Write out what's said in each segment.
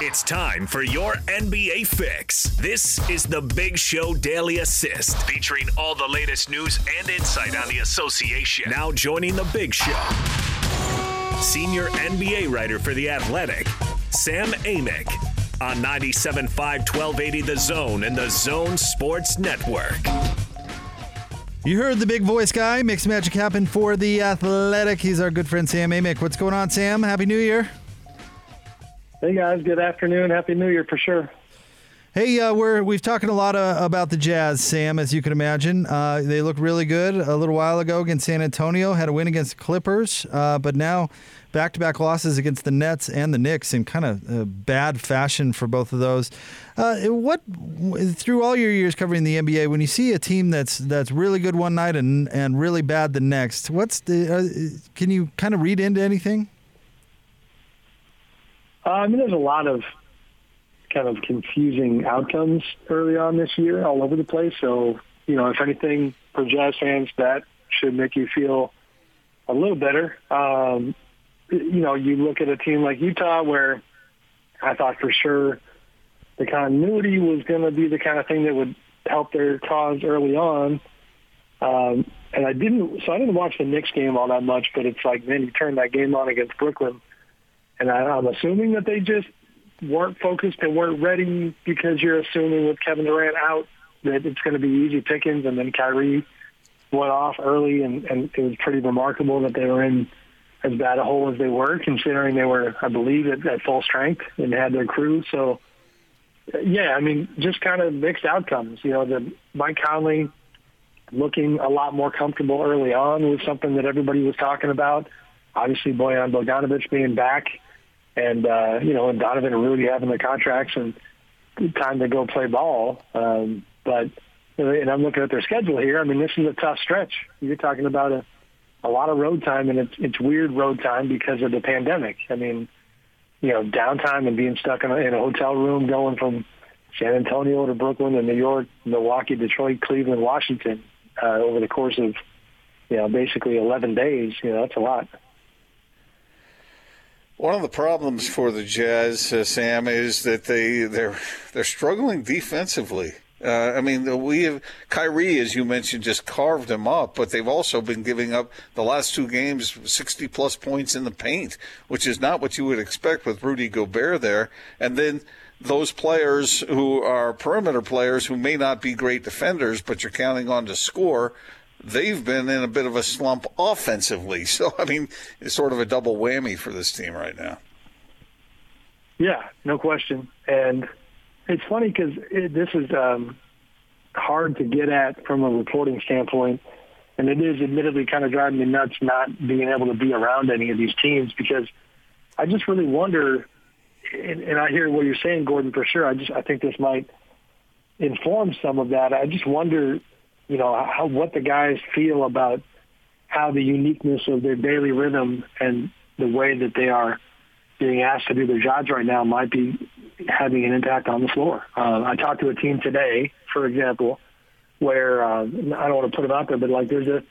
It's time for your NBA fix. This is the Big Show Daily Assist, featuring all the latest news and insight on the association. Now joining the Big Show, senior NBA writer for The Athletic, Sam Amick, on 97.5 1280 The Zone and The Zone Sports Network. You heard the big voice guy. Makes magic happen for the athletic. He's our good friend Sam Amick. What's going on, Sam? Happy New Year. Hey guys, good afternoon. Happy New Year for sure. Hey, uh, we're we've talking a lot uh, about the Jazz, Sam. As you can imagine, uh, they looked really good a little while ago against San Antonio. Had a win against the Clippers, uh, but now back-to-back losses against the Nets and the Knicks in kind of uh, bad fashion for both of those. What through all your years covering the NBA, when you see a team that's that's really good one night and and really bad the next, what's the? can you kind of read into anything? Uh, I mean, there's a lot of kind of confusing outcomes early on this year all over the place. So, you know, if anything, for Jazz fans, that should make you feel a little better. Um, you know, you look at a team like Utah where I thought for sure the continuity was going to be the kind of thing that would help their cause early on. Um, and I didn't, so I didn't watch the Knicks game all that much, but it's like, man, you turn that game on against Brooklyn and I, I'm assuming that they just weren't focused and weren't ready because you're assuming with Kevin Durant out that it's going to be easy pickings, and then Kyrie went off early, and, and it was pretty remarkable that they were in as bad a hole as they were, considering they were, I believe, at, at full strength and had their crew. So, yeah, I mean, just kind of mixed outcomes. You know, the Mike Conley looking a lot more comfortable early on was something that everybody was talking about. Obviously, Bojan Bogdanovic being back and uh, you know, and Donovan and Rudy having their contracts and time to go play ball. Um, but and I'm looking at their schedule here. I mean, this is a tough stretch. You're talking about a a lot of road time, and it's it's weird road time because of the pandemic. I mean, you know, downtime and being stuck in a, in a hotel room, going from San Antonio to Brooklyn to New York, Milwaukee, Detroit, Cleveland, Washington, uh, over the course of you know basically 11 days. You know, that's a lot. One of the problems for the Jazz, uh, Sam, is that they they're they're struggling defensively. Uh, I mean, we have Kyrie, as you mentioned, just carved them up, but they've also been giving up the last two games 60 plus points in the paint, which is not what you would expect with Rudy Gobert there. And then those players who are perimeter players who may not be great defenders, but you're counting on to score, they've been in a bit of a slump offensively. So, I mean, it's sort of a double whammy for this team right now. Yeah, no question. And it's funny because it, this is um, hard to get at from a reporting standpoint. And it is admittedly kind of driving me nuts not being able to be around any of these teams because I just really wonder, and, and I hear what you're saying, Gordon, for sure. I just I think this might inform some of that. I just wonder you know, how, what the guys feel about how the uniqueness of their daily rhythm and the way that they are being asked to do their jobs right now might be having an impact on the floor. Uh, I talked to a team today, for example, where uh, I don't want to put them out there, but like there's a,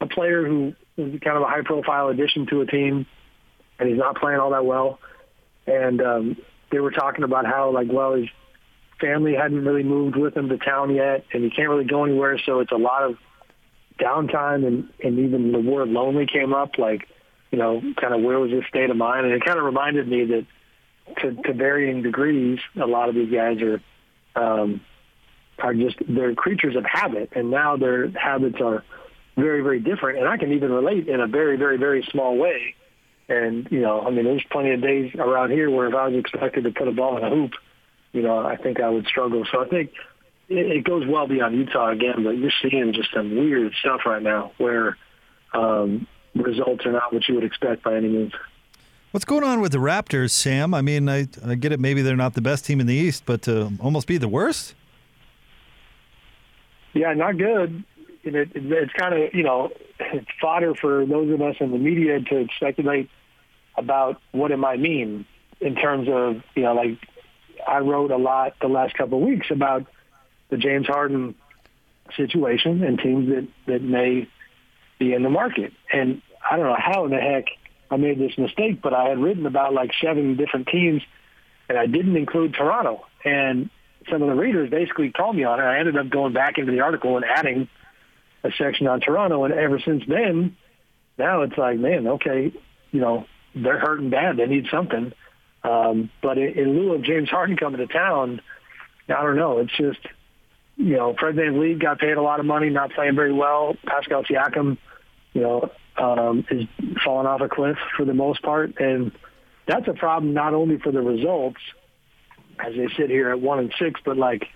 a player who is kind of a high profile addition to a team and he's not playing all that well. And um, they were talking about how like, well, his family hadn't really moved with him to town yet, and he can't really go anywhere. So it's a lot of downtime, and and even the word lonely came up. Like, you know, kind of where was his state of mind? And it kind of reminded me that to, to varying degrees, a lot of these guys are um, are just they're creatures of habit, and now their habits are very very different. And I can even relate in a very very very small way. And you know, I mean, there's plenty of days around here where if I was expected to put a ball in a hoop you know, I think I would struggle. So I think it, it goes well beyond Utah again, but you're seeing just some weird stuff right now where um, results are not what you would expect by any means. What's going on with the Raptors, Sam? I mean, I, I get it. Maybe they're not the best team in the East, but to almost be the worst. Yeah, not good. It, it, it's kind of you know it's fodder for those of us in the media to speculate about what it might mean in terms of you know like I wrote a lot the last couple of weeks about the James Harden situation and teams that, that may be in the market. And I don't know how in the heck I made this mistake, but I had written about like seven different teams and I didn't include Toronto. And some of the readers basically called me on it. I ended up going back into the article and adding a section on Toronto, and ever since then, now it's like, man, okay, you know, they're hurting bad. They need something. Um, but in, in lieu of James Harden coming to town, I don't know. It's just, you know, Fred VanVleet got paid a lot of money, not playing very well. Pascal Siakam, you know, um, is falling off a cliff for the most part. And that's a problem not only for the results as they sit here at one and six, but like,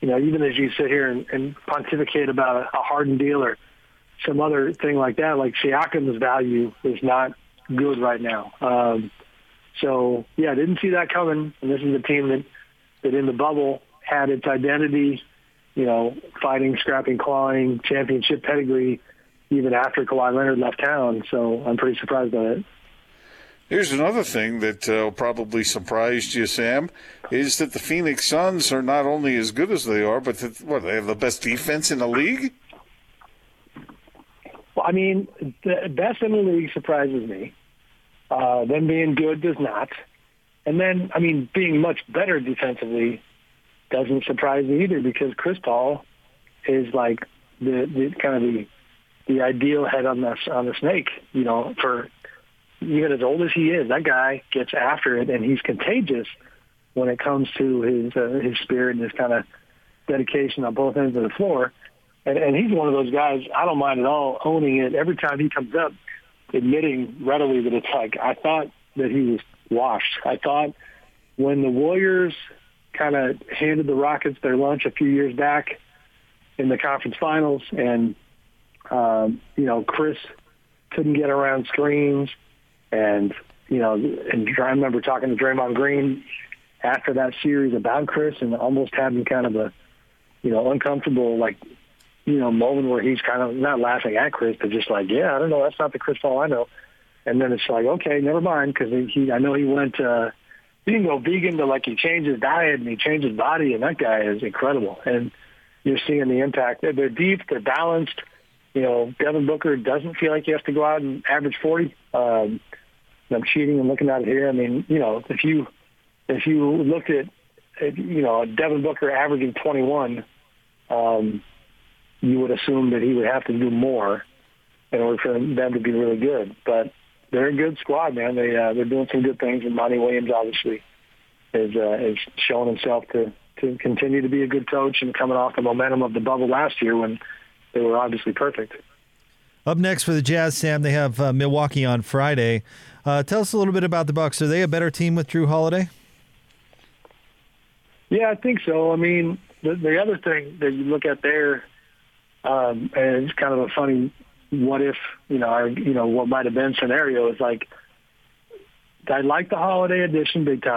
you know, even as you sit here and, and pontificate about a, a Harden deal or some other thing like that, like Siakam's value is not good right now. Um, so yeah, I didn't see that coming. And this is a team that, that in the bubble had its identity, you know, fighting, scrapping, clawing, championship pedigree, even after Kawhi Leonard left town. So I'm pretty surprised by it. Here's another thing that uh, probably surprised you, Sam, is that the Phoenix Suns are not only as good as they are, but that, what they have the best defense in the league. Well, I mean, the best in the league surprises me. Uh, them being good does not. And then, I mean, being much better defensively doesn't surprise me either because Chris Paul is like the, the kind of the the ideal head on the on the snake. You know, for even as old as he is, that guy gets after it, and he's contagious when it comes to his uh, his spirit and his kind of dedication on both ends of the floor. And, and he's one of those guys. I don't mind at all owning it every time he comes up, admitting readily that it's like I thought that he was washed. I thought when the Warriors kind of handed the Rockets their lunch a few years back in the conference finals, and um, you know Chris couldn't get around screens, and you know, and I remember talking to Draymond Green after that series about Chris, and almost having kind of a you know uncomfortable like you know moment where he's kind of not laughing at Chris, but just like, yeah, I don't know, that's not the Chris Paul I know. And then it's like, okay, never mind, because he, he, I know he went. uh he didn't go vegan, but like he changed his diet and he changed his body, and that guy is incredible. And you're seeing the impact. They're deep, they're balanced. You know, Devin Booker doesn't feel like he has to go out and average 40. Um, I'm cheating and looking at it here. I mean, you know, if you if you looked at, at you know Devin Booker averaging 21, um, you would assume that he would have to do more in order for them to be really good. But they're a good squad, man. They uh, they're doing some good things, and Monty Williams obviously is uh, is showing himself to to continue to be a good coach and coming off the momentum of the bubble last year when they were obviously perfect. Up next for the Jazz, Sam, they have uh, Milwaukee on Friday. Uh, tell us a little bit about the Bucks. Are they a better team with Jrue Holiday? Yeah, I think so. I mean, the, the other thing that you look at there, um, and it's kind of a funny what if, you know, or, you know, what might have been scenario is like, I like the holiday edition big time.